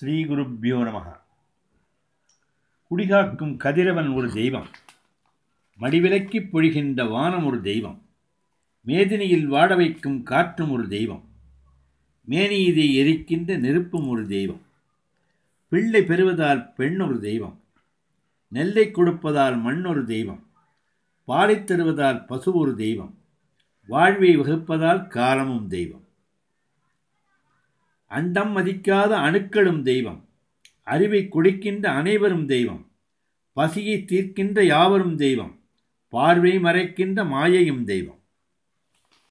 ஸ்ரீகுருப்பியோ நம குடிகாக்கும் கதிரவன் ஒரு தெய்வம். மடிவிலக்கி பொழிகின்ற வானம் ஒரு தெய்வம். மேதினியில் வாட வைக்கும் காற்றும் ஒரு தெய்வம். மேனியதை எரிக்கின்ற நெருப்பும் ஒரு தெய்வம். பிள்ளை பெறுவதால் பெண் ஒரு தெய்வம். நெல்லை கொடுப்பதால் மண் ஒரு தெய்வம். பாலை தருவதால் பசு ஒரு தெய்வம். வாழ்வை வகுப்பதால் காலமும் தெய்வம். அண்டம் மதிக்காத அணுக்களும் தெய்வம். அறிவை கொடுக்கின்ற அனைவரும் தெய்வம். பசியை தீர்க்கின்ற யாவரும் தெய்வம். பார்வை மறைக்கின்ற மாயையும் தெய்வம்.